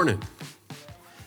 morning.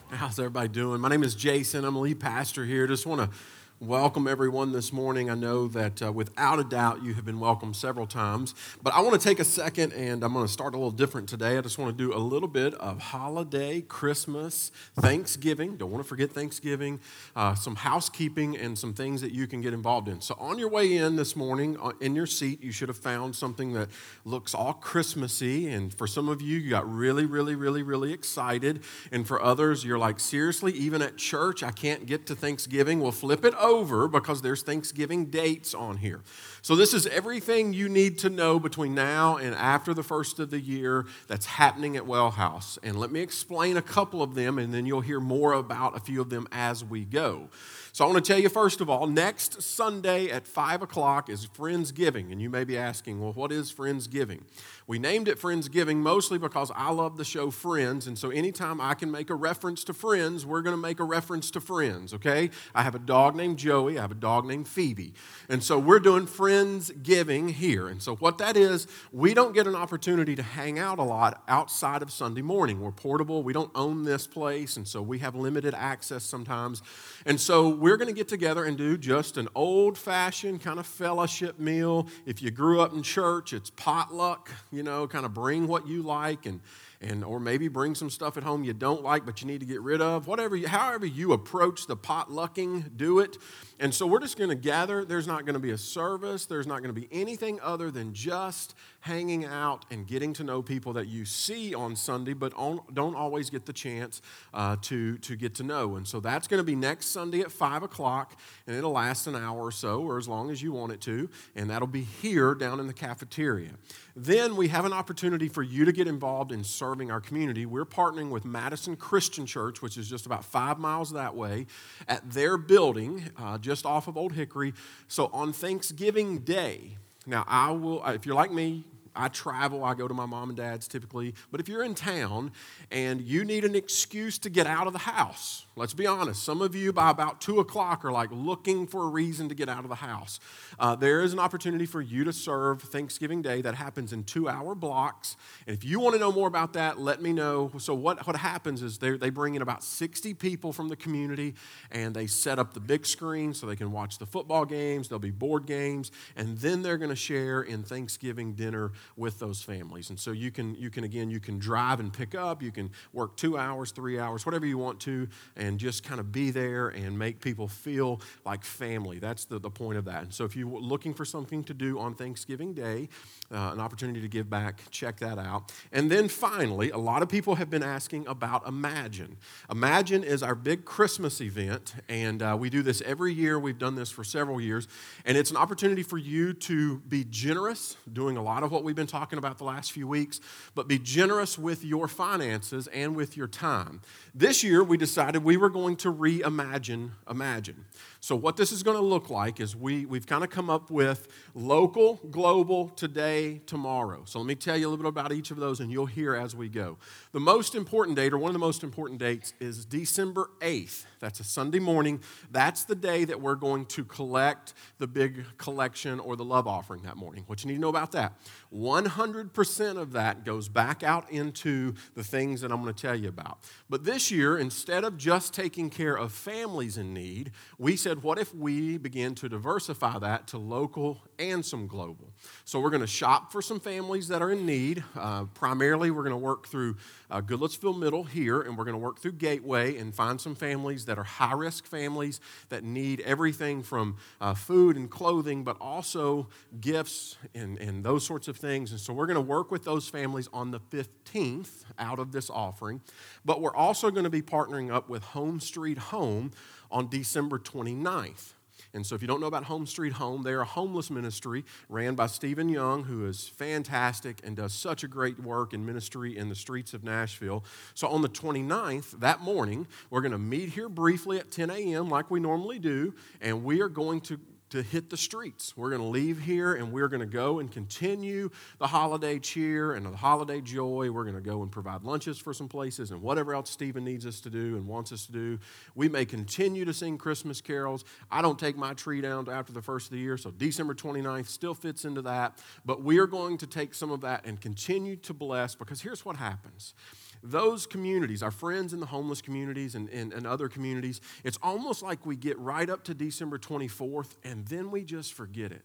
How's everybody doing? My name is Jason. I'm lead pastor here. Just want to welcome everyone this morning. I know that uh, without a doubt you have been welcomed several times, but I want to take a second and I'm going to start a little different today. I just want to do a little bit of holiday, Christmas, Thanksgiving. Don't want to forget Thanksgiving, uh, some housekeeping, and some things that you can get involved in. So, on your way in this morning, uh, in your seat, you should have found something that looks all Christmassy. And for some of you, you got really, really, really, really excited. And for others, you're like, seriously, even at church, I can't get to Thanksgiving. We'll flip it over because there's Thanksgiving dates on here. So, this is everything you need to know between now and after the first of the year that's happening at Well House. And let me explain a couple of them, and then you'll hear more about a few of them as we go. So I want to tell you, first of all, next Sunday at 5 o'clock is Friendsgiving. And you may be asking, well, what is Friendsgiving? We named it Friendsgiving mostly because I love the show Friends. And so anytime I can make a reference to Friends, we're going to make a reference to Friends, okay? I have a dog named Joey, I have a dog named Phoebe. And so we're doing Friendsgiving here. And so what that is, we don't get an opportunity to hang out a lot outside of Sunday morning. We're portable, we don't own this place. And so we have limited access sometimes. And so we're going to get together and do just an old fashioned kind of fellowship meal. If you grew up in church, it's potluck, you know, kind of bring what you like and and or maybe bring some stuff at home you don't like but you need to get rid of. Whatever you, however you approach the potlucking do it. And so we're just going to gather. There's not going to be a service. There's not going to be anything other than just hanging out and getting to know people that you see on sunday but on, don't always get the chance uh, to, to get to know and so that's going to be next sunday at 5 o'clock and it'll last an hour or so or as long as you want it to and that'll be here down in the cafeteria then we have an opportunity for you to get involved in serving our community. We're partnering with Madison Christian Church, which is just about five miles that way, at their building uh, just off of Old Hickory. So on Thanksgiving Day, now I will, if you're like me, I travel, I go to my mom and dad's typically. But if you're in town and you need an excuse to get out of the house, let's be honest, some of you by about two o'clock are like looking for a reason to get out of the house. Uh, there is an opportunity for you to serve Thanksgiving Day that happens in two hour blocks. And if you want to know more about that, let me know. So, what, what happens is they bring in about 60 people from the community and they set up the big screen so they can watch the football games, there'll be board games, and then they're going to share in Thanksgiving dinner with those families. And so you can, you can again, you can drive and pick up, you can work two hours, three hours, whatever you want to, and just kind of be there and make people feel like family. That's the, the point of that. And so if you're looking for something to do on Thanksgiving Day, uh, an opportunity to give back, check that out. And then finally, a lot of people have been asking about Imagine. Imagine is our big Christmas event, and uh, we do this every year. We've done this for several years, and it's an opportunity for you to be generous, doing a lot of what we we've been talking about the last few weeks, but be generous with your finances and with your time. This year, we decided we were going to reimagine Imagine. So, what this is going to look like is we, we've kind of come up with local, global, today, tomorrow. So, let me tell you a little bit about each of those, and you'll hear as we go. The most important date, or one of the most important dates, is December 8th. That's a Sunday morning. That's the day that we're going to collect the big collection or the love offering that morning. What you need to know about that 100% of that goes back out into the things that I'm going to tell you about. But this year, instead of just taking care of families in need, we said, what if we begin to diversify that to local and some global? So we're going to shop for some families that are in need. Uh, primarily, we're going to work through uh, Goodlettsville Middle here, and we're going to work through Gateway and find some families that are high risk families that need everything from uh, food and clothing, but also gifts and, and those sorts of things. And so we're going to work with those families on the 15th out of this offering. But we're also going to be partnering up with Home Street Home on December 29th. And so, if you don't know about Home Street Home, they're a homeless ministry ran by Stephen Young, who is fantastic and does such a great work in ministry in the streets of Nashville. So, on the 29th, that morning, we're going to meet here briefly at 10 a.m., like we normally do, and we are going to to hit the streets. We're going to leave here and we're going to go and continue the holiday cheer and the holiday joy. We're going to go and provide lunches for some places and whatever else Stephen needs us to do and wants us to do. We may continue to sing Christmas carols. I don't take my tree down after the first of the year, so December 29th still fits into that. But we are going to take some of that and continue to bless because here's what happens those communities, our friends in the homeless communities and, and, and, other communities, it's almost like we get right up to December 24th and then we just forget it.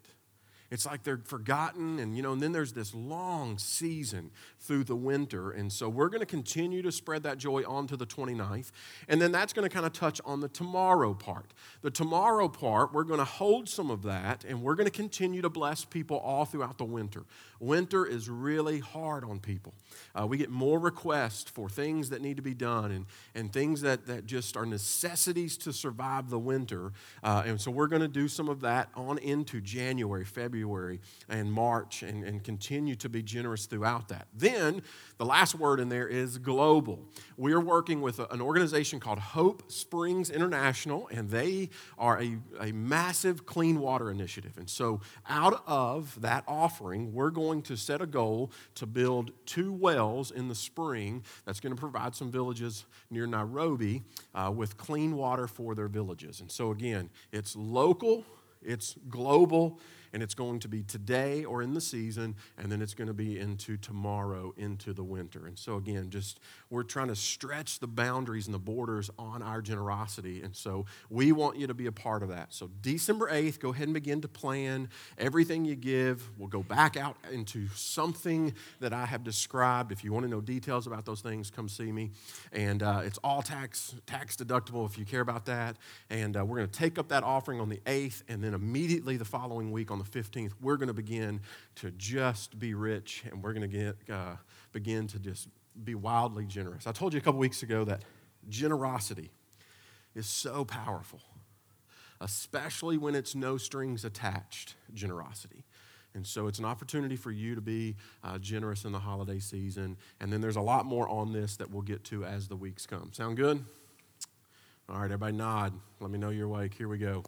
It's like they're forgotten, and you know, and then there's this long season through the winter. And so we're going to continue to spread that joy on to the 29th. And then that's going to kind of touch on the tomorrow part. The tomorrow part, we're going to hold some of that, and we're going to continue to bless people all throughout the winter. Winter is really hard on people. Uh, we get more requests for things that need to be done and, and things that, that just are necessities to survive the winter. Uh, and so we're going to do some of that on into January, February. February and March and, and continue to be generous throughout that. Then, the last word in there is global. We are working with an organization called Hope Springs International, and they are a, a massive clean water initiative. And so, out of that offering, we're going to set a goal to build two wells in the spring that's going to provide some villages near Nairobi uh, with clean water for their villages. And so, again, it's local, it's global, and it's going to be today or in the season, and then it's going to be into tomorrow, into the winter. And so, again, just we're trying to stretch the boundaries and the borders on our generosity. And so, we want you to be a part of that. So, December 8th, go ahead and begin to plan everything you give. We'll go back out into something that I have described. If you want to know details about those things, come see me. And uh, it's all tax, tax deductible if you care about that. And uh, we're going to take up that offering on the 8th, and then immediately the following week on on the 15th, we're going to begin to just be rich and we're going to get, uh, begin to just be wildly generous. I told you a couple weeks ago that generosity is so powerful, especially when it's no strings attached generosity. And so it's an opportunity for you to be uh, generous in the holiday season. And then there's a lot more on this that we'll get to as the weeks come. Sound good? All right, everybody nod. Let me know you're awake. Here we go.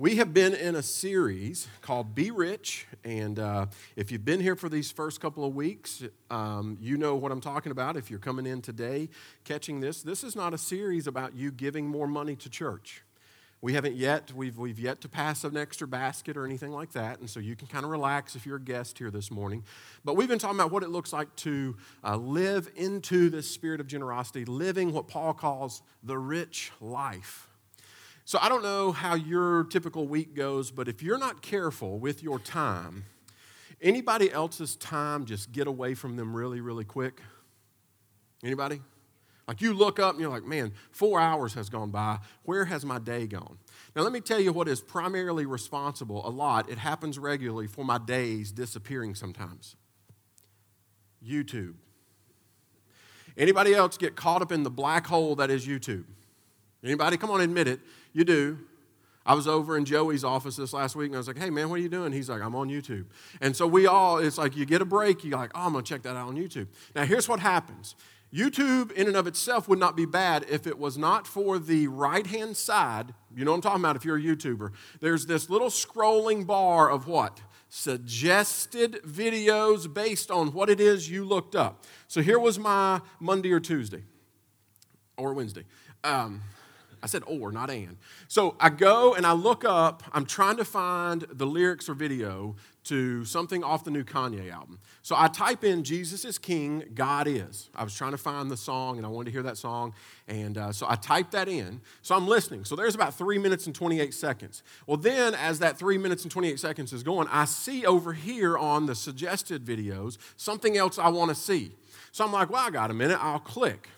We have been in a series called Be Rich. And uh, if you've been here for these first couple of weeks, um, you know what I'm talking about. If you're coming in today catching this, this is not a series about you giving more money to church. We haven't yet, we've, we've yet to pass an extra basket or anything like that. And so you can kind of relax if you're a guest here this morning. But we've been talking about what it looks like to uh, live into this spirit of generosity, living what Paul calls the rich life. So I don't know how your typical week goes, but if you're not careful with your time, anybody else's time just get away from them really, really quick? Anybody? Like you look up and you're like, man, four hours has gone by. Where has my day gone? Now, let me tell you what is primarily responsible a lot. It happens regularly for my days disappearing sometimes. YouTube. Anybody else get caught up in the black hole that is YouTube? Anybody? Come on, admit it. You do. I was over in Joey's office this last week and I was like, hey man, what are you doing? He's like, I'm on YouTube. And so we all, it's like you get a break, you're like, oh, I'm gonna check that out on YouTube. Now here's what happens. YouTube, in and of itself, would not be bad if it was not for the right hand side. You know what I'm talking about if you're a YouTuber. There's this little scrolling bar of what? Suggested videos based on what it is you looked up. So here was my Monday or Tuesday or Wednesday. Um, I said or, not and. So I go and I look up, I'm trying to find the lyrics or video to something off the new Kanye album. So I type in Jesus is King, God is. I was trying to find the song and I wanted to hear that song. And uh, so I typed that in. So I'm listening. So there's about three minutes and 28 seconds. Well, then as that three minutes and 28 seconds is going, I see over here on the suggested videos something else I want to see. So I'm like, well, I got a minute. I'll click.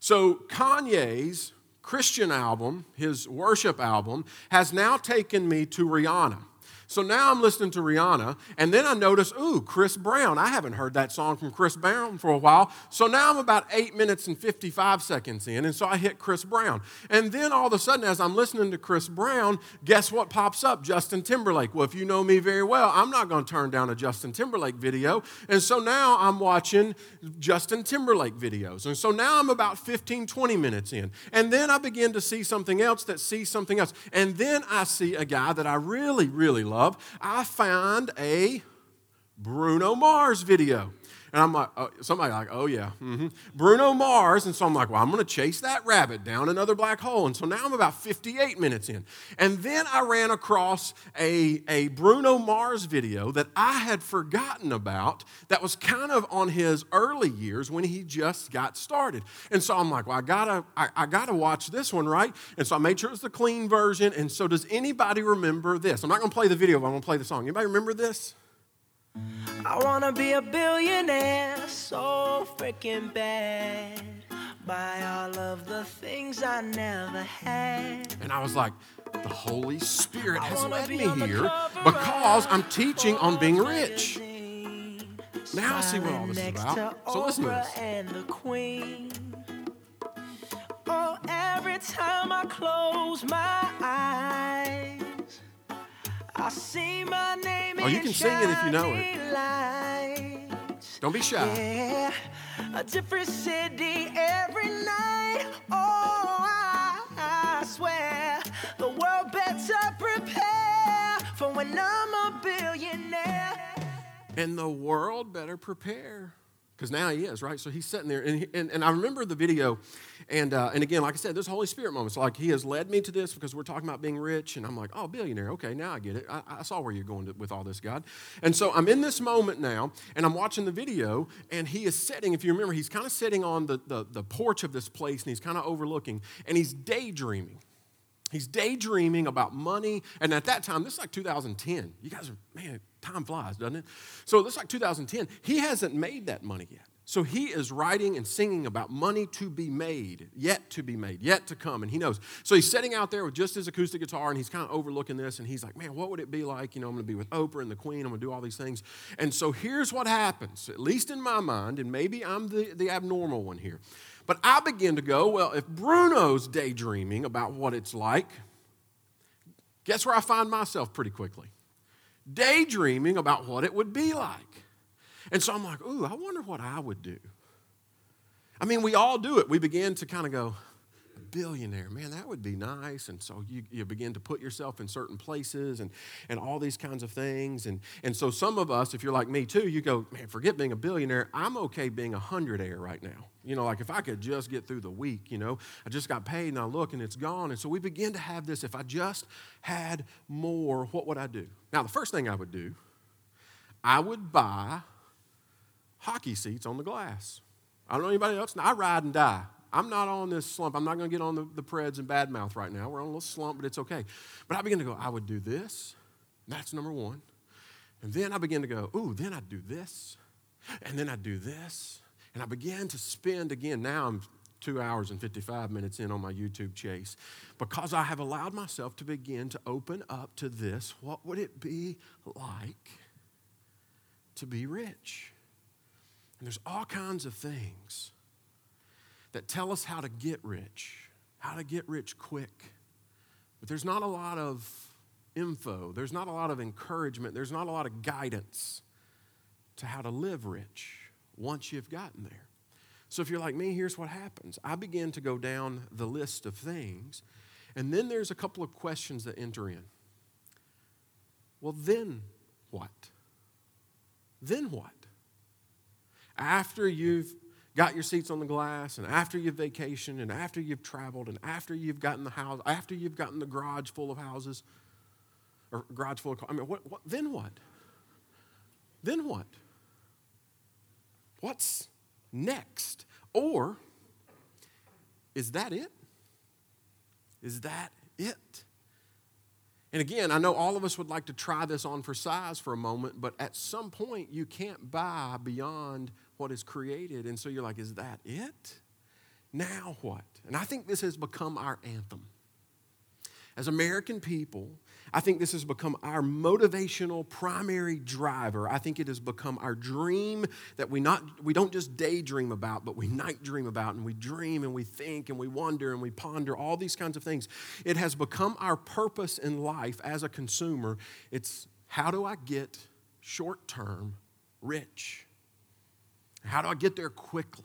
So Kanye's Christian album, his worship album, has now taken me to Rihanna. So now I'm listening to Rihanna, and then I notice, ooh, Chris Brown. I haven't heard that song from Chris Brown for a while. So now I'm about eight minutes and 55 seconds in, and so I hit Chris Brown. And then all of a sudden, as I'm listening to Chris Brown, guess what pops up? Justin Timberlake. Well, if you know me very well, I'm not going to turn down a Justin Timberlake video. And so now I'm watching Justin Timberlake videos. And so now I'm about 15, 20 minutes in. And then I begin to see something else that sees something else. And then I see a guy that I really, really love I found a Bruno Mars video. And I'm like, oh, somebody like, oh yeah, mm-hmm. Bruno Mars. And so I'm like, well, I'm going to chase that rabbit down another black hole. And so now I'm about 58 minutes in. And then I ran across a, a Bruno Mars video that I had forgotten about that was kind of on his early years when he just got started. And so I'm like, well, I gotta, I, I gotta watch this one, right? And so I made sure it was the clean version. And so does anybody remember this? I'm not gonna play the video, but I'm gonna play the song. Anybody remember this? I wanna be a billionaire so freaking bad. Buy all of the things I never had. And I was like, the Holy Spirit has led me here because I'm teaching on being rich. Now I see what all this is about. So listen to this. And the queen. Oh, every time I close my eyes, Oh, you can sing it if you know it. Lights. Don't be shy. Yeah, a different city every night. Oh, I, I swear the world better prepare for when I'm a billionaire. And the world better prepare. Because now he is, right? So he's sitting there. And, and, and I remember the video. And, uh, and again, like I said, there's Holy Spirit moments. Like he has led me to this because we're talking about being rich. And I'm like, oh, billionaire. Okay, now I get it. I, I saw where you're going to, with all this, God. And so I'm in this moment now. And I'm watching the video. And he is sitting, if you remember, he's kind of sitting on the, the, the porch of this place. And he's kind of overlooking. And he's daydreaming. He's daydreaming about money. And at that time, this is like 2010. You guys are, man, time flies, doesn't it? So it looks like 2010. He hasn't made that money yet. So he is writing and singing about money to be made, yet to be made, yet to come. And he knows. So he's sitting out there with just his acoustic guitar and he's kind of overlooking this. And he's like, man, what would it be like? You know, I'm going to be with Oprah and the Queen. I'm going to do all these things. And so here's what happens, at least in my mind, and maybe I'm the, the abnormal one here. But I begin to go, well, if Bruno's daydreaming about what it's like, guess where I find myself pretty quickly? Daydreaming about what it would be like. And so I'm like, ooh, I wonder what I would do. I mean, we all do it. We begin to kind of go, billionaire, man, that would be nice. And so you, you begin to put yourself in certain places and, and all these kinds of things. And, and so some of us, if you're like me too, you go, man, forget being a billionaire. I'm okay being a hundredaire right now. You know, like if I could just get through the week, you know, I just got paid and I look and it's gone. And so we begin to have this if I just had more, what would I do? Now, the first thing I would do, I would buy hockey seats on the glass. I don't know anybody else. I ride and die. I'm not on this slump. I'm not going to get on the, the Preds and bad mouth right now. We're on a little slump, but it's okay. But I begin to go, I would do this. That's number one. And then I begin to go, ooh, then I'd do this. And then I'd do this. And I began to spend again. Now I'm two hours and 55 minutes in on my YouTube chase because I have allowed myself to begin to open up to this. What would it be like to be rich? And there's all kinds of things that tell us how to get rich, how to get rich quick. But there's not a lot of info, there's not a lot of encouragement, there's not a lot of guidance to how to live rich once you've gotten there. So if you're like me, here's what happens I begin to go down the list of things, and then there's a couple of questions that enter in. Well, then what? Then what? after you've got your seats on the glass and after you've vacationed and after you've traveled and after you've gotten the house after you've gotten the garage full of houses or garage full of cars, I mean what, what then what? Then what? What's next? Or is that it? Is that it and again, I know all of us would like to try this on for size for a moment, but at some point you can't buy beyond what is created. And so you're like, is that it? Now what? And I think this has become our anthem. As American people, I think this has become our motivational primary driver. I think it has become our dream that we not we don't just daydream about, but we night dream about and we dream and we think and we wonder and we ponder all these kinds of things. It has become our purpose in life as a consumer. It's how do I get short-term rich? How do I get there quickly?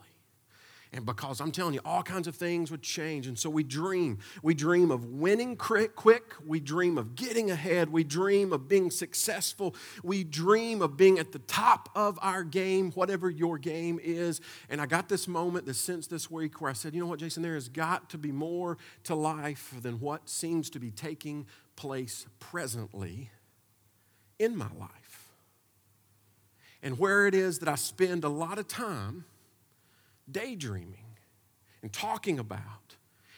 And because I'm telling you, all kinds of things would change. And so we dream. We dream of winning quick. We dream of getting ahead. We dream of being successful. We dream of being at the top of our game, whatever your game is. And I got this moment, this sense this week where I said, you know what, Jason, there has got to be more to life than what seems to be taking place presently in my life. And where it is that I spend a lot of time daydreaming and talking about.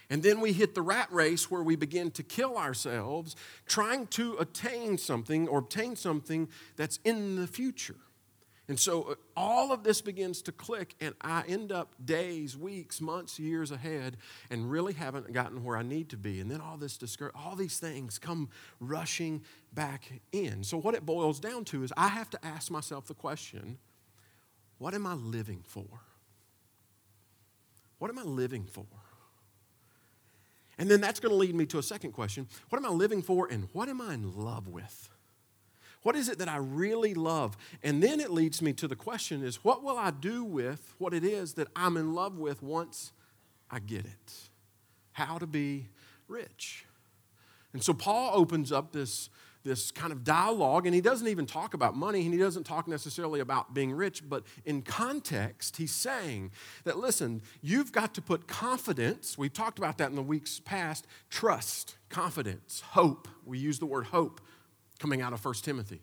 And then we hit the rat race where we begin to kill ourselves trying to attain something or obtain something that's in the future. And so uh, all of this begins to click, and I end up days, weeks, months, years ahead, and really haven't gotten where I need to be. And then all this discour- all these things come rushing back in. So what it boils down to is I have to ask myself the question: What am I living for? What am I living for? And then that's going to lead me to a second question What am I living for, and what am I in love with? What is it that I really love? And then it leads me to the question is what will I do with what it is that I'm in love with once I get it? How to be rich. And so Paul opens up this this kind of dialogue, and he doesn't even talk about money, and he doesn't talk necessarily about being rich, but in context, he's saying that, listen, you've got to put confidence, we talked about that in the weeks past, trust, confidence, hope. We use the word hope coming out of 1 Timothy.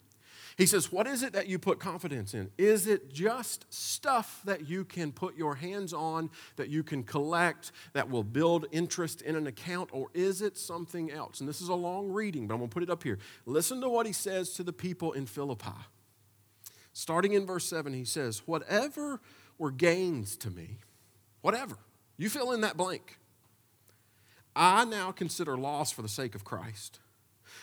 He says, What is it that you put confidence in? Is it just stuff that you can put your hands on, that you can collect, that will build interest in an account, or is it something else? And this is a long reading, but I'm going to put it up here. Listen to what he says to the people in Philippi. Starting in verse 7, he says, Whatever were gains to me, whatever, you fill in that blank, I now consider loss for the sake of Christ.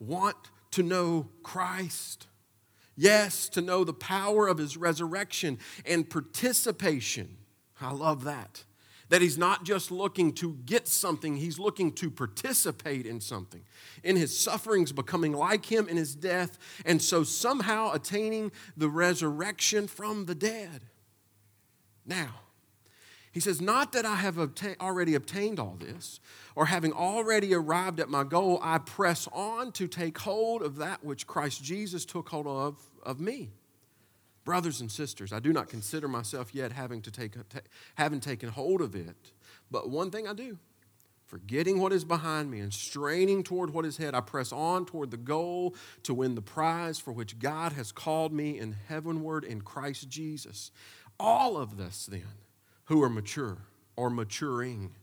want to know Christ. Yes, to know the power of his resurrection and participation. I love that. That he's not just looking to get something, he's looking to participate in something. In his sufferings, becoming like him in his death, and so somehow attaining the resurrection from the dead. Now, he says, Not that I have obta- already obtained all this, or having already arrived at my goal, I press on to take hold of that which Christ Jesus took hold of of me. Brothers and sisters, I do not consider myself yet having, to take, having taken hold of it, but one thing I do. Forgetting what is behind me and straining toward what is ahead, I press on toward the goal to win the prize for which God has called me in heavenward in Christ Jesus. All of this, then, who are mature or maturing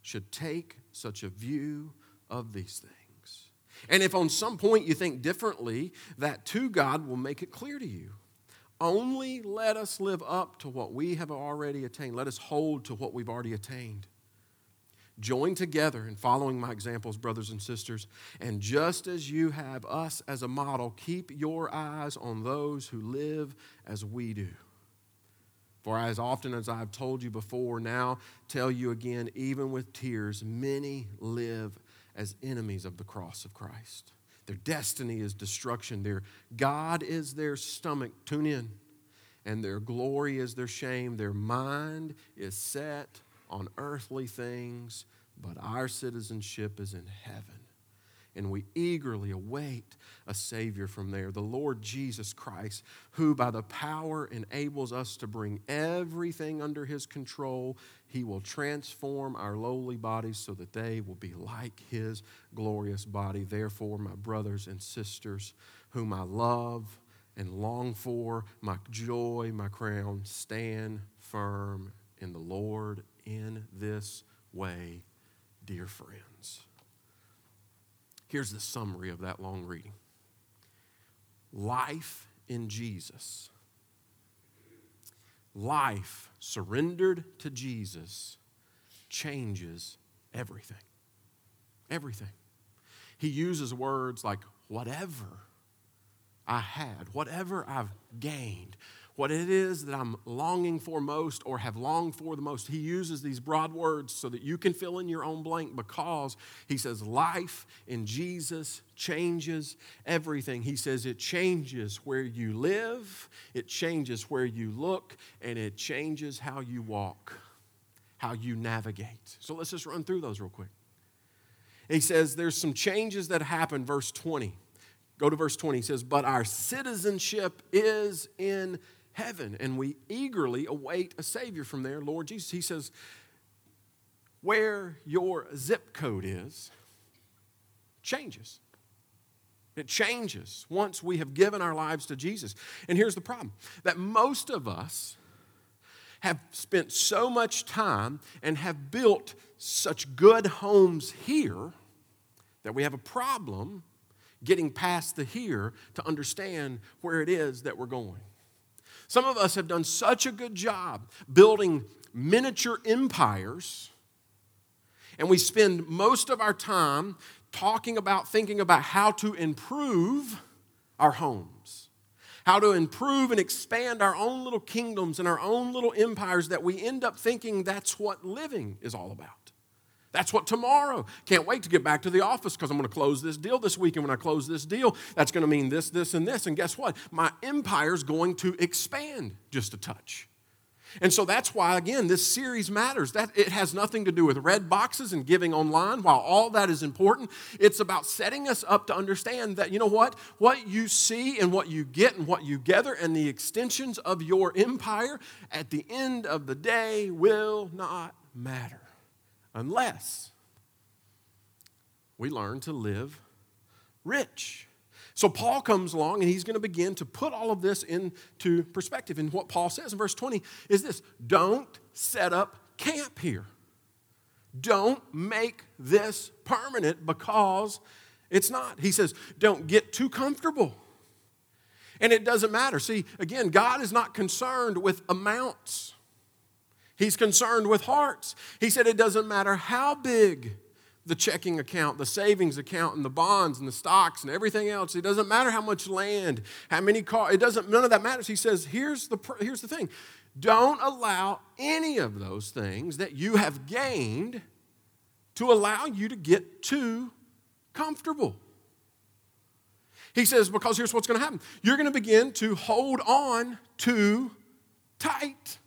should take such a view of these things. And if on some point you think differently, that too God will make it clear to you. Only let us live up to what we have already attained. Let us hold to what we've already attained. Join together in following my examples, brothers and sisters. And just as you have us as a model, keep your eyes on those who live as we do. For as often as I've told you before, now tell you again, even with tears, many live as enemies of the cross of Christ. Their destiny is destruction. Their God is their stomach. Tune in. And their glory is their shame. Their mind is set on earthly things, but our citizenship is in heaven and we eagerly await a Savior from there, the Lord Jesus Christ, who by the power enables us to bring everything under His control. He will transform our lowly bodies so that they will be like His glorious body. Therefore, my brothers and sisters, whom I love and long for, my joy, my crown, stand firm in the Lord in this way, dear friends. Here's the summary of that long reading Life in Jesus life surrendered to Jesus changes everything. Everything. He uses words like whatever I had, whatever I've gained, what it is that I'm longing for most or have longed for the most. He uses these broad words so that you can fill in your own blank because he says life in Jesus changes everything. He says it changes where you live, it changes where you look, and it changes how you walk, how you navigate. So let's just run through those real quick. He says there's some changes that happen, verse 20. Go to verse 20. He says, But our citizenship is in heaven, and we eagerly await a Savior from there, Lord Jesus. He says, where your zip code is changes. It changes once we have given our lives to Jesus. And here's the problem that most of us have spent so much time and have built such good homes here that we have a problem getting past the here to understand where it is that we're going. Some of us have done such a good job building miniature empires, and we spend most of our time talking about, thinking about how to improve our homes, how to improve and expand our own little kingdoms and our own little empires that we end up thinking that's what living is all about. That's what tomorrow. Can't wait to get back to the office because I'm going to close this deal this week. And when I close this deal, that's going to mean this, this, and this. And guess what? My empire's going to expand just a touch. And so that's why, again, this series matters. That it has nothing to do with red boxes and giving online. While all that is important, it's about setting us up to understand that you know what, what you see and what you get and what you gather and the extensions of your empire at the end of the day will not matter unless we learn to live rich. So Paul comes along and he's going to begin to put all of this into perspective. And what Paul says in verse 20 is this don't set up camp here. Don't make this permanent because it's not. He says, don't get too comfortable. And it doesn't matter. See, again, God is not concerned with amounts. He's concerned with hearts. He said it doesn't matter how big the checking account, the savings account, and the bonds and the stocks and everything else. It doesn't matter how much land, how many cars. It doesn't. None of that matters. He says, here's the here's the thing. Don't allow any of those things that you have gained to allow you to get too comfortable. He says, because here's what's going to happen. You're going to begin to hold on too tight.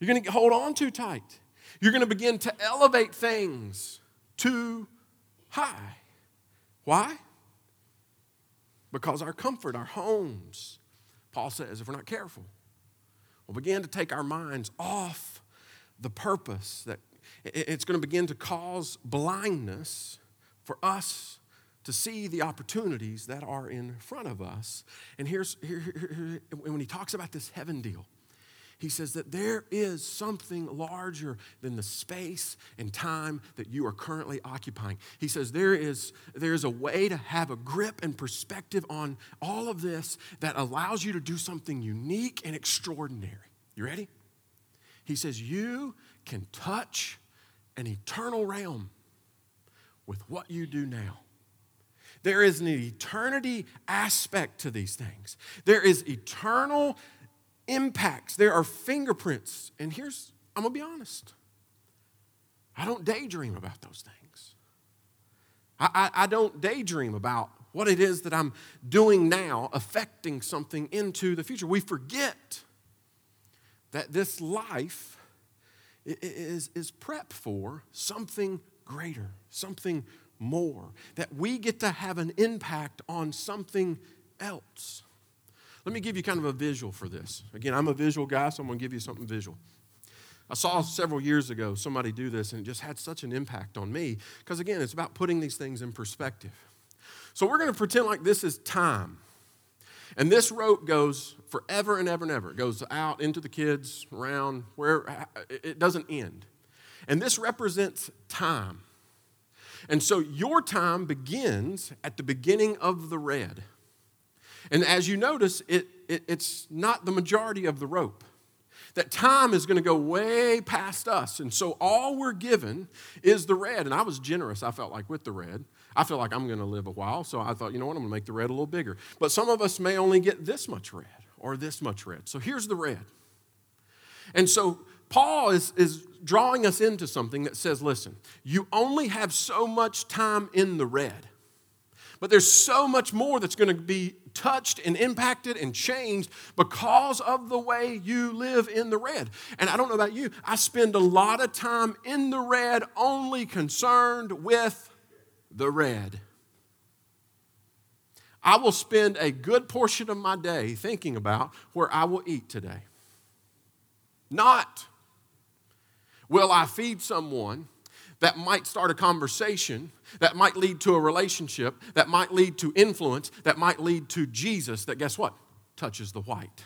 You're going to hold on too tight. You're going to begin to elevate things too high. Why? Because our comfort, our homes, Paul says, if we're not careful, will begin to take our minds off the purpose that it's going to begin to cause blindness for us to see the opportunities that are in front of us. And here's here, here, here, when he talks about this heaven deal, he says that there is something larger than the space and time that you are currently occupying. He says there is, there is a way to have a grip and perspective on all of this that allows you to do something unique and extraordinary. You ready? He says you can touch an eternal realm with what you do now. There is an eternity aspect to these things. There is eternal impacts, there are fingerprints. And here's, I'm going to be honest I don't daydream about those things. I, I, I, don't daydream about what it is that I'm doing now affecting something into the future. We forget that this life is, is prep for something greater, something more, that we get to have an impact on something else. Let me give you kind of a visual for this. Again, I'm a visual guy, so I'm going to give you something visual. I saw several years ago somebody do this, and it just had such an impact on me because, again, it's about putting these things in perspective. So we're going to pretend like this is time. And this rope goes forever and ever and ever. It goes out into the kids, around, where uh, it doesn't end. And this represents time. And so your time begins at the beginning of the red. And as you notice, it, it, it's not the majority of the rope. That time is going to go way past us. And so all we're given is the red. And I was generous, I felt like, with the red. I feel like I'm going to live a while, so I thought, you know what, I'm going to make the red a little bigger. But some of us may only get this much red or this much red. So here's the red. And so Paul is, is drawing us into something that says, listen, you only have so much time in the red. But there's so much more that's going to be touched and impacted and changed because of the way you live in the red. And I don't know about you, I spend a lot of time in the red only concerned with the red. I will spend a good portion of my day thinking about where I will eat today. Not will I feed someone that might start a conversation, that might lead to a relationship, that might lead to influence, that might lead to Jesus, that guess what? Touches the white.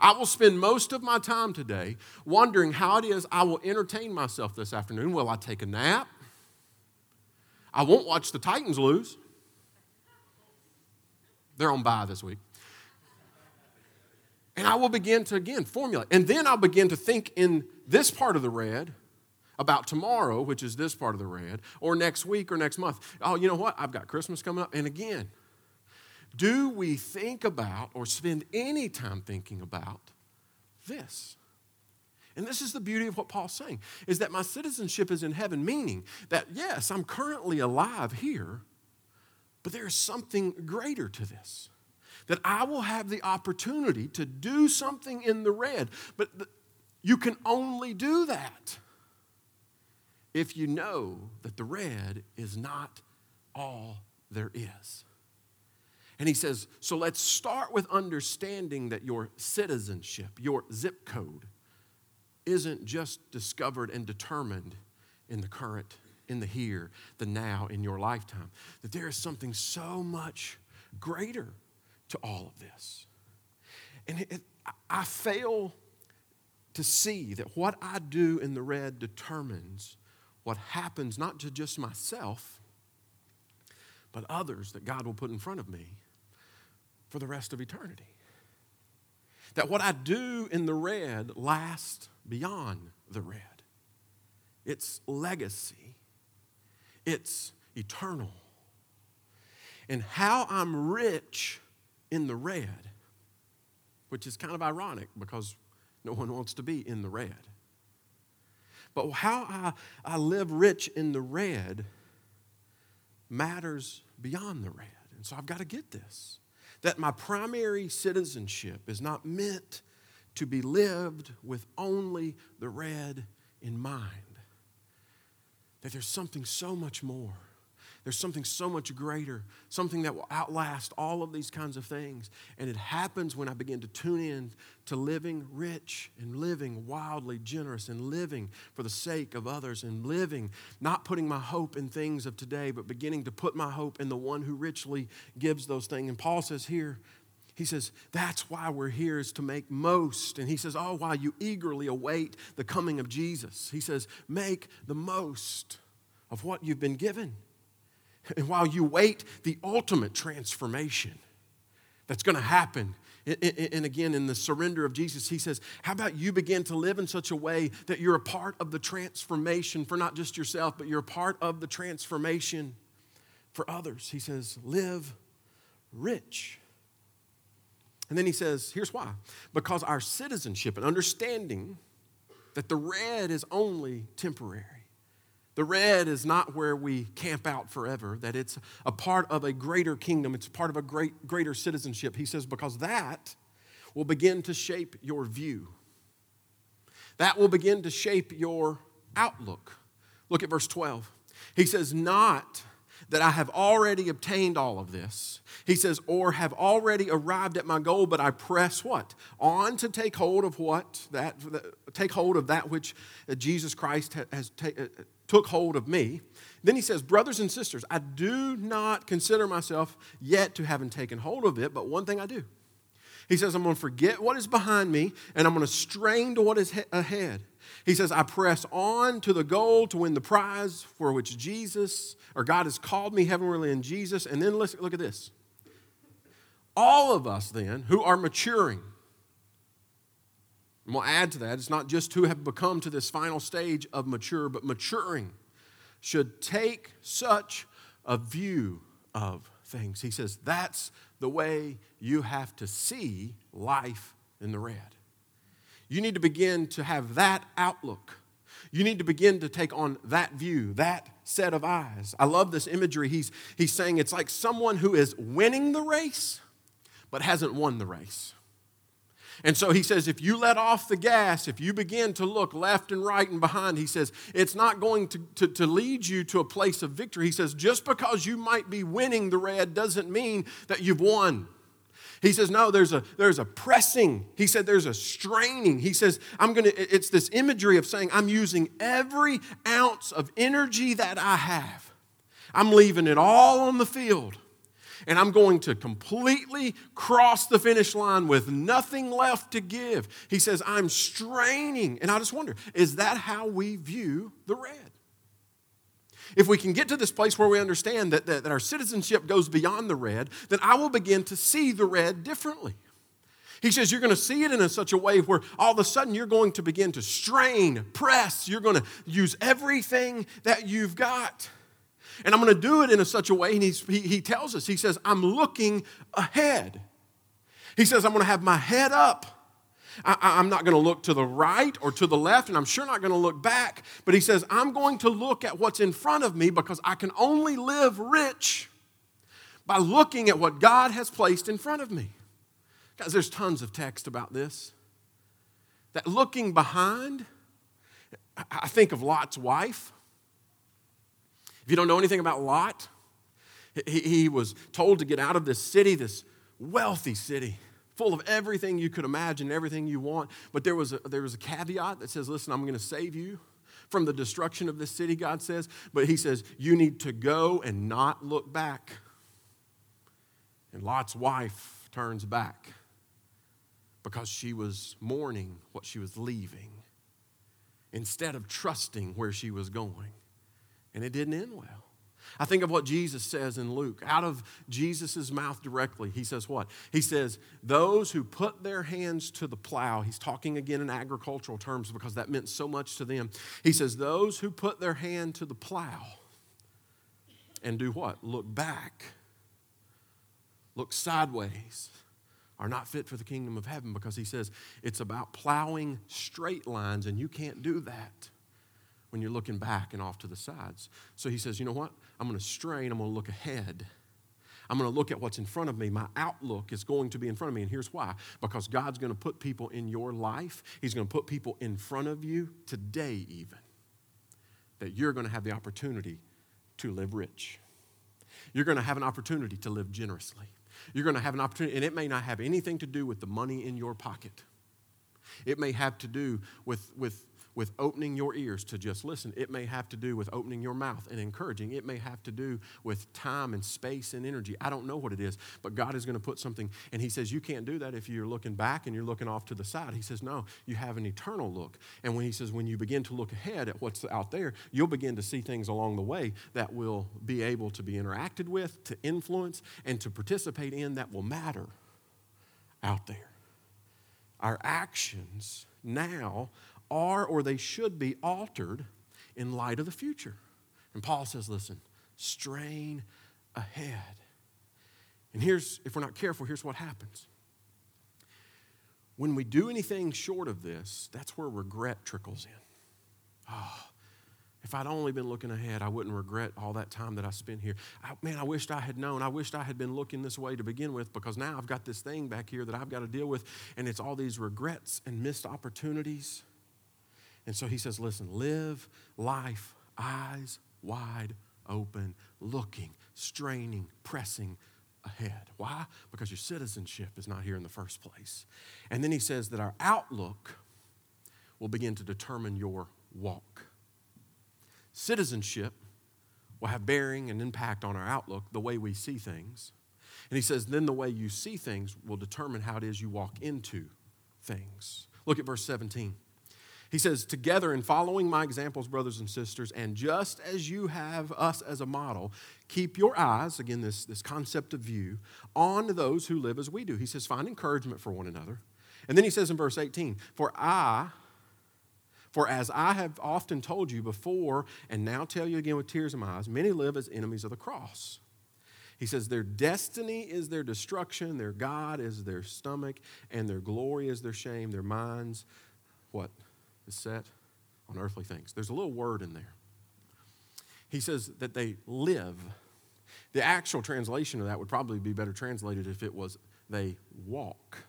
I will spend most of my time today wondering how it is I will entertain myself this afternoon. Will I take a nap? I won't watch the Titans lose. They're on bye this week. And I will begin to again formulate. And then I'll begin to think in this part of the red about tomorrow, which is this part of the red, or next week or next month. Oh, you know what? I've got Christmas coming up. And again, do we think about or spend any time thinking about this? And this is the beauty of what Paul's saying is that my citizenship is in heaven, meaning that yes, I'm currently alive here, but there is something greater to this. That I will have the opportunity to do something in the red, but you can only do that if you know that the red is not all there is. And he says, so let's start with understanding that your citizenship, your zip code, isn't just discovered and determined in the current, in the here, the now, in your lifetime. That there is something so much greater to all of this. And it, I fail to see that what I do in the red determines what happens not to just myself, but others that God will put in front of me for the rest of eternity. That what I do in the red lasts beyond the red. It's legacy, it's eternal. And how I'm rich in the red, which is kind of ironic because no one wants to be in the red. But how I, I live rich in the red matters beyond the red. And so I've got to get this that my primary citizenship is not meant to be lived with only the red in mind. That there's something so much more there's something so much greater, something that will outlast all of these kinds of things. And it happens when I begin to tune in to living rich and living wildly generous and living for the sake of others and living, not putting my hope in things of today, but beginning to put my hope in the one who richly gives those things. And Paul says here, he says, that's why we're here is to make most. And he says, oh, while you eagerly await the coming of Jesus, he says, make the most of what you've been given. And while you wait the ultimate transformation that's going to happen, and again, in the surrender of Jesus, he says, How about you begin to live in such a way that you're a part of the transformation for not just yourself, but you're a part of the transformation for others? He says, Live rich. And then he says, Here's why because our citizenship and understanding that the red is only temporary the red is not where we camp out forever, that it's a part of a greater kingdom, it's part of a great, greater citizenship. He says, because that will begin to shape your view. That will begin to shape your outlook. Look at verse 12. He says, Not that I have already obtained all of this. He says, or have already arrived at my goal, but I press what? On to take hold of what? That, take hold of that which Jesus Christ has taken uh, took hold of me. Then he says, Brothers and sisters, I do not consider myself yet to having taken hold of it, but one thing I do. He says, I'm going to forget what is behind me and I'm going to strain to what is ahead. He says, I press on to the goal to win the prize for which Jesus or God has called me heavenly in Jesus. And then let's look at this. all of us then who are maturing, and we'll add to that, it's not just who have become to this final stage of mature, but maturing should take such a view of things. He says that's the way you have to see life in the red. You need to begin to have that outlook. You need to begin to take on that view, that set of eyes. I love this imagery. He's, he's saying it's like someone who is winning the race but hasn't won the race. And so he says, if you let off the gas, if you begin to look left and right and behind, he says, it's not going to, to, to, lead you to a place of victory. He says, just because you might be winning the red doesn't mean that you've won. He says, no, there's a, there's a pressing. He said, there's a straining. He says, I'm going to, it's this imagery of saying, I'm using every ounce of energy that I have. I'm leaving it all on the field and I'm going to completely cross the finish line with nothing left to give. He says, I'm straining. And I just wonder, is that how we view the red? If we can get to this place where we understand that, that, that our citizenship goes beyond the red, then I will begin to see the red differently. He says you're going to see it in a such a way where all of a sudden you're going to begin to strain, press, you're going to use everything that you've got. And I'm going to do it in a such a way, and he, he tells us, he says, I'm looking ahead. He says, I'm going to have my head up. I, am not going to look to the right or to the left, and I'm sure not going to look back. But he says, I'm going to look at what's in front of me because I can only live rich by looking at what God has placed in front of me. Guys, there's tons of text about this. That looking behind, I think of Lot's wife. If you don't know anything about Lot, he, he was told to get out of this city, this wealthy city, full of everything you could imagine, everything you want. But there was a, there was a caveat that says, listen, I'm going to save you from the destruction of this city, God says. But he says, you need to go and not look back. And Lot's wife turns back because she was mourning what she was leaving instead of trusting where she was going and it didn't end well. I think of what Jesus says in Luke. Out of Jesus' mouth directly, he says what? He says, Those who put their hands to the plow, he's talking again in agricultural terms because that meant so much to them. He says, Those who put their hand to the plow and do what? Look back, look sideways, are not fit for the kingdom of heaven because he says it's about plowing straight lines and you can't do that when you're looking back and off to the sides. So he says, you know what? I'm going to strain, I'm going to look ahead. I'm going to look at what's in front of me. My outlook is going to be in front of me. And here's why because God's going to put people in your life, He's going to put people in front of you today, even, that you're going to have the opportunity to live rich. You're going to have an opportunity to live generously. You're going to have an opportunity, and it may not have anything to do with the money in your pocket. It may have to do with, with with opening your ears to just listen. It may have to do with opening your mouth and encouraging. It may have to do with time and space and energy. I don't know what it is, but God is going to put something. And He says, You can't do that if you're looking back and you're looking off to the side. He says, No, you have an eternal look. And when He says, When you begin to look ahead at what's out there, you'll begin to see things along the way that will be able to be interacted with, to influence, and to participate in that will matter out there. Our actions now are or they should be altered in light of the future. And Paul says, listen, strain ahead. And here's, if we're not careful, here's what happens. When we do anything short of this, that's where regret trickles in. Oh, if I'd only been looking ahead, I wouldn't regret all that time that I spent here. I, man, I wished I had known. I wished I had been looking this way to begin with because now I've got this thing back here that I've got to deal with, and it's all these regrets and missed opportunities. And so he says, listen, live life eyes wide open, looking, straining, pressing ahead. Why? Because your citizenship is not here in the first place. And then he says that our outlook will begin to determine your walk. Citizenship will have bearing and impact on our outlook, the way we see things. And he says, then the way you see things will determine how it is you walk into things. Look at verse 17. He says, Together in following my examples, brothers and sisters, and just as you have us as a model, keep your eyes, again, this, this concept of view, on those who live as we do. He says, Find encouragement for one another. And then he says in verse 18, For I, for as I have often told you before, and now tell you again with tears in my eyes, many live as enemies of the cross. He says, Their destiny is their destruction, their God is their stomach, and their glory is their shame, their minds, what? Is set on earthly things. There's a little word in there. He says that they live. The actual translation of that would probably be better translated if it was they walk.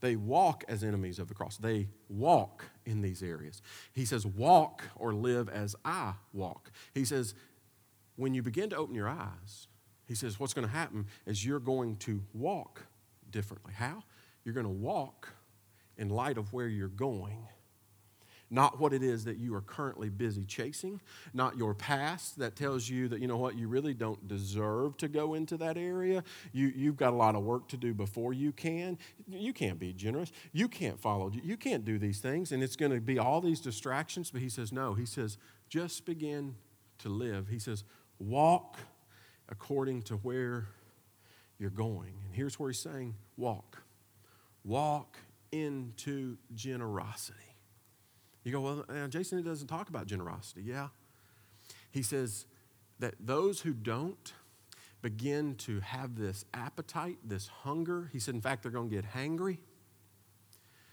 They walk as enemies of the cross. They walk in these areas. He says, walk or live as I walk. He says, when you begin to open your eyes, he says, what's going to happen is you're going to walk differently. How? You're going to walk in light of where you're going not what it is that you are currently busy chasing, not your past that tells you that, you know what, you really don't deserve to go into that area. You, you've got a lot of work to do before you can. You can't be generous. You can't follow. You can't do these things. And it's going to be all these distractions. But he says, no. He says, just begin to live. He says, walk according to where you're going. And here's where he's saying, walk. Walk into generosity. You go, well, uh, Jason, doesn't talk about generosity. Yeah. He says that those who don't begin to have this appetite, this hunger, he said, in fact, they're going to get hangry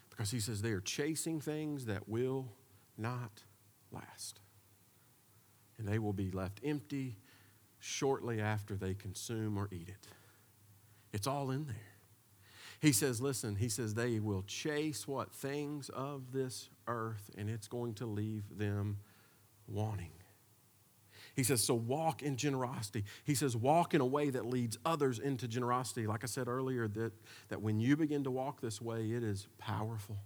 because he says they are chasing things that will not last. And they will be left empty shortly after they consume or eat it. It's all in there. He says, listen, he says they will chase what? Things of this earth, and it's going to leave them wanting. He says, so walk in generosity. He says, walk in a way that leads others into generosity. Like I said earlier, that, that when you begin to walk this way, it is powerful.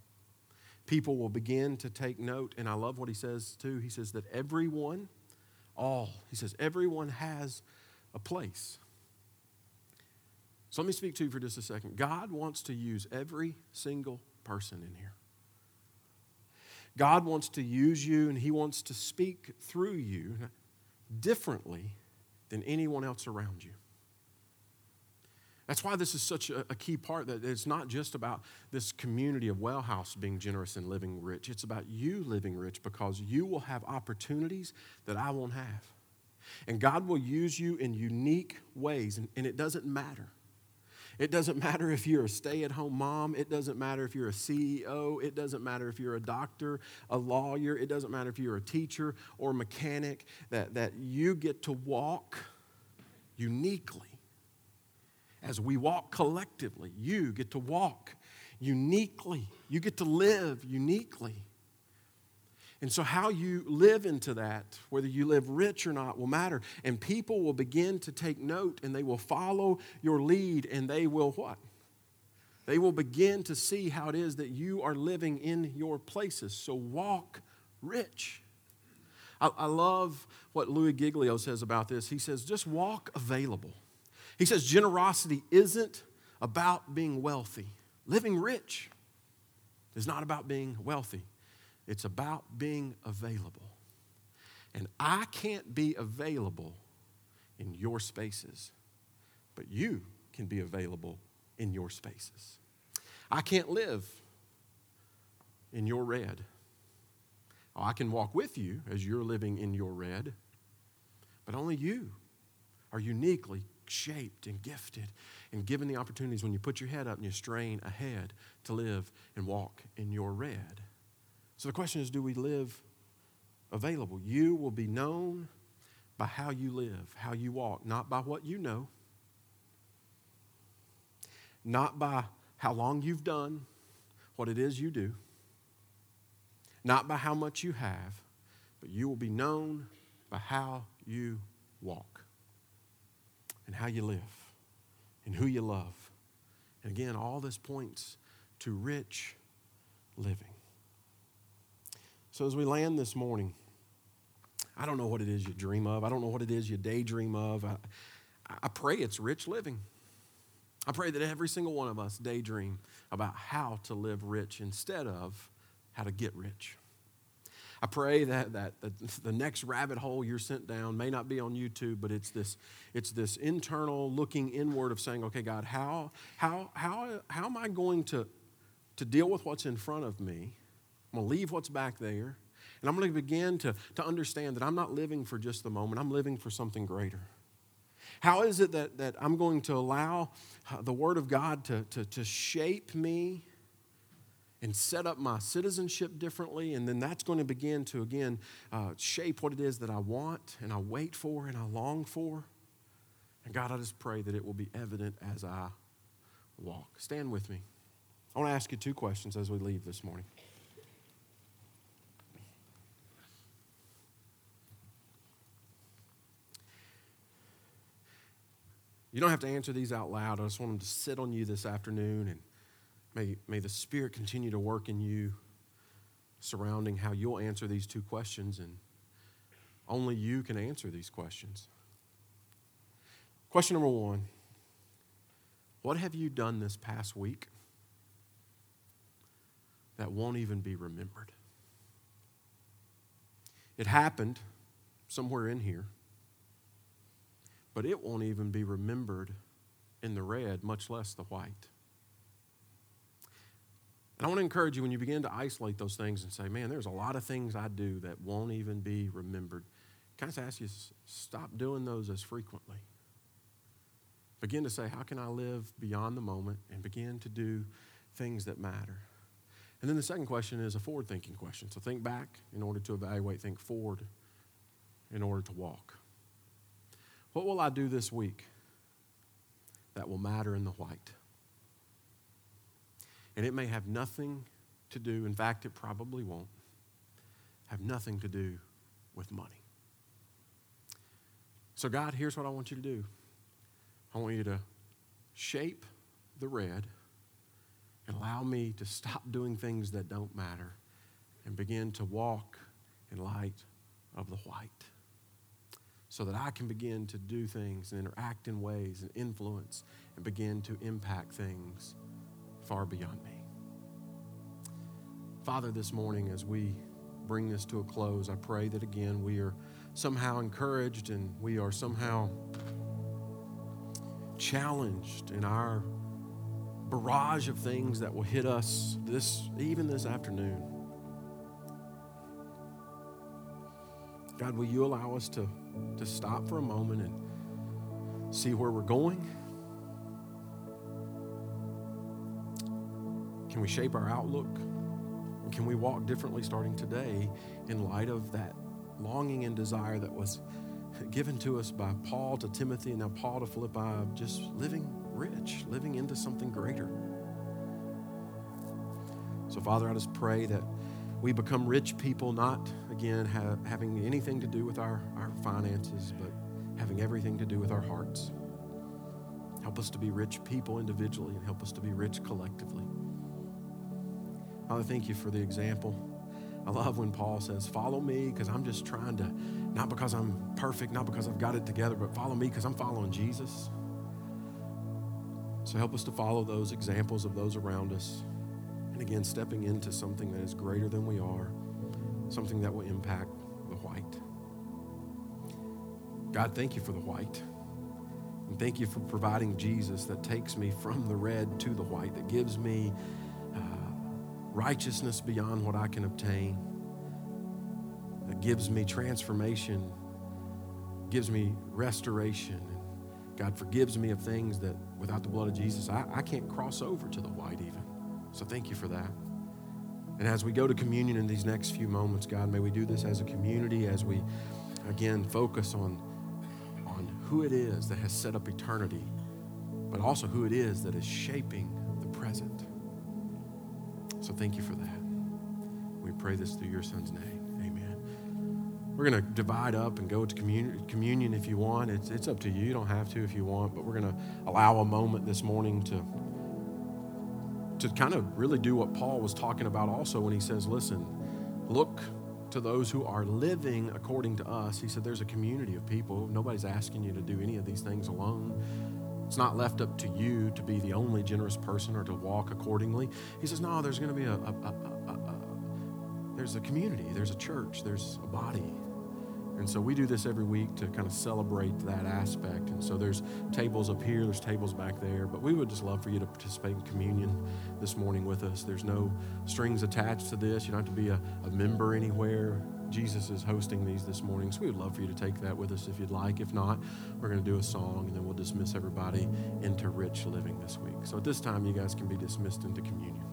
People will begin to take note, and I love what he says too. He says that everyone, all, he says, everyone has a place. So let me speak to you for just a second. God wants to use every single person in here. God wants to use you and He wants to speak through you differently than anyone else around you. That's why this is such a, a, key part that it's not just about this community of Wellhouse being generous and living rich. It's about you living rich because you will have opportunities that I won't have. And God will use you in unique ways, and, and it doesn't matter. It doesn't matter if you're a stay at home mom. It doesn't matter if you're a CEO. It doesn't matter if you're a doctor, a lawyer. It doesn't matter if you're a teacher or mechanic, that, that you get to walk uniquely. As we walk collectively, you get to walk uniquely. You get to live uniquely. And so, how you live into that, whether you live rich or not, will matter. And people will begin to take note and they will follow your lead and they will what? They will begin to see how it is that you are living in your places. So, walk rich. I, I love what Louie Giglio says about this. He says, just walk available. He says, generosity isn't about being wealthy, living rich is not about being wealthy. It's about being available. And I can't be available in your spaces, but you can be available in your spaces. I can't live in your red. Oh, I can walk with you as you're living in your red, but only you are uniquely shaped and gifted and given the opportunities when you put your head up and you strain ahead to live and walk in your red. So the question is do we live available? You will be known by how you live, how you walk, not by what you know, not by how long you've done what it is you do, not by how much you have, but you will be known by how you walk and how you live and who you love. And again, all this points to rich living. So as we land this morning, I don't know what it is you dream of. I don't know what it is you daydream of. I, I pray it's rich living. I pray that every single one of us daydream about how to live rich instead of how to get rich. I pray that, that, that the next rabbit hole you're sent down may not be on YouTube, but it's this, it's this internal looking inward of saying, okay, God, how, how, how, how am I going to, to deal with what's in front of me? I'm going to leave what's back there. And I'm going to begin to, to understand that I'm not living for just the moment, I'm living for something greater. How is it that, that I'm going to allow uh, the Word of God to, to, to shape me and set up my citizenship differently. And then that's going to begin to, again, uh, shape what it is that I want and I wait for and I long for. And God, I just pray that it will be evident as I walk. Stand with me. I want to ask you two questions as we leave this morning. You don't have to answer these out loud. I just want them to sit on you this afternoon and May, may the Spirit continue to work in you surrounding how you'll answer these two questions, and only you can answer these questions. Question number one What have you done this past week that won't even be remembered? It happened somewhere in here, but it won't even be remembered in the red, much less the white. And I want to encourage you when you begin to isolate those things and say, man, there's a lot of things I do that won't even be remembered. Can I just ask you, stop doing those as frequently? Begin to say, how can I live beyond the moment and begin to do things that matter? And then the second question is a forward thinking question. So think back in order to evaluate, think forward in order to walk. What will I do this week that will matter in the white? And it may have nothing to do, in fact, it probably won't, have nothing to do with money. So, God, here's what I want you to do I want you to shape the red and allow me to stop doing things that don't matter and begin to walk in light of the white so that I can begin to do things and interact in ways and influence and begin to impact things far beyond me. Father, this morning, as we bring this to a close, I pray that again we are somehow encouraged and we are somehow challenged in our barrage of things that will hit us this even this afternoon. God, will you allow us to, to stop for a moment and see where we're going? Can we shape our outlook? Can we walk differently starting today in light of that longing and desire that was given to us by Paul to Timothy and now Paul to Philippi of just living rich, living into something greater? So, Father, I just pray that we become rich people, not, again, ha- having anything to do with our, our finances, but having everything to do with our hearts. Help us to be rich people individually and help us to be rich collectively. Father, thank you for the example. I love when Paul says, Follow me because I'm just trying to, not because I'm perfect, not because I've got it together, but follow me because I'm following Jesus. So help us to follow those examples of those around us. Again, stepping into something that is greater than we are, something that will impact the white. God, thank you for the white. And thank you for providing Jesus that takes me from the red to the white, that gives me uh, righteousness beyond what I can obtain, that gives me transformation, gives me restoration. God forgives me of things that without the blood of Jesus, I, I can't cross over to the white even. So thank you for that. And as we go to communion in these next few moments, God, may we do this as a community, as we again focus on, on who it is that has set up eternity, but also who it is that is shaping the present. So thank you for that. We pray this through your son's name. Amen. We're going to divide up and go to communion, communion if you want. It's, it's up to you. You don't have to if you want, but we're going to allow a moment this morning to, to kind of really do what Paul was talking about also when he says, listen, look to those who are living according to us. He said, there's a community of people. Nobody's asking you to do any of these things alone. It's not left up to you to be the only generous person or to walk accordingly. He says, no, there's going to be a, a, a, a there's a community, there's a church, there's a body. And so we do this every week to kind of celebrate that aspect. And so there's tables up here, there's tables back there. But we would just love for you to participate in communion this morning with us. There's no strings attached to this. You don't have to be a, a member anywhere. Jesus is hosting these this morning. So we would love for you to take that with us if you'd like. If not, we're going to do a song and then we'll dismiss everybody into rich living this week. So at this time, you guys can be dismissed into communion.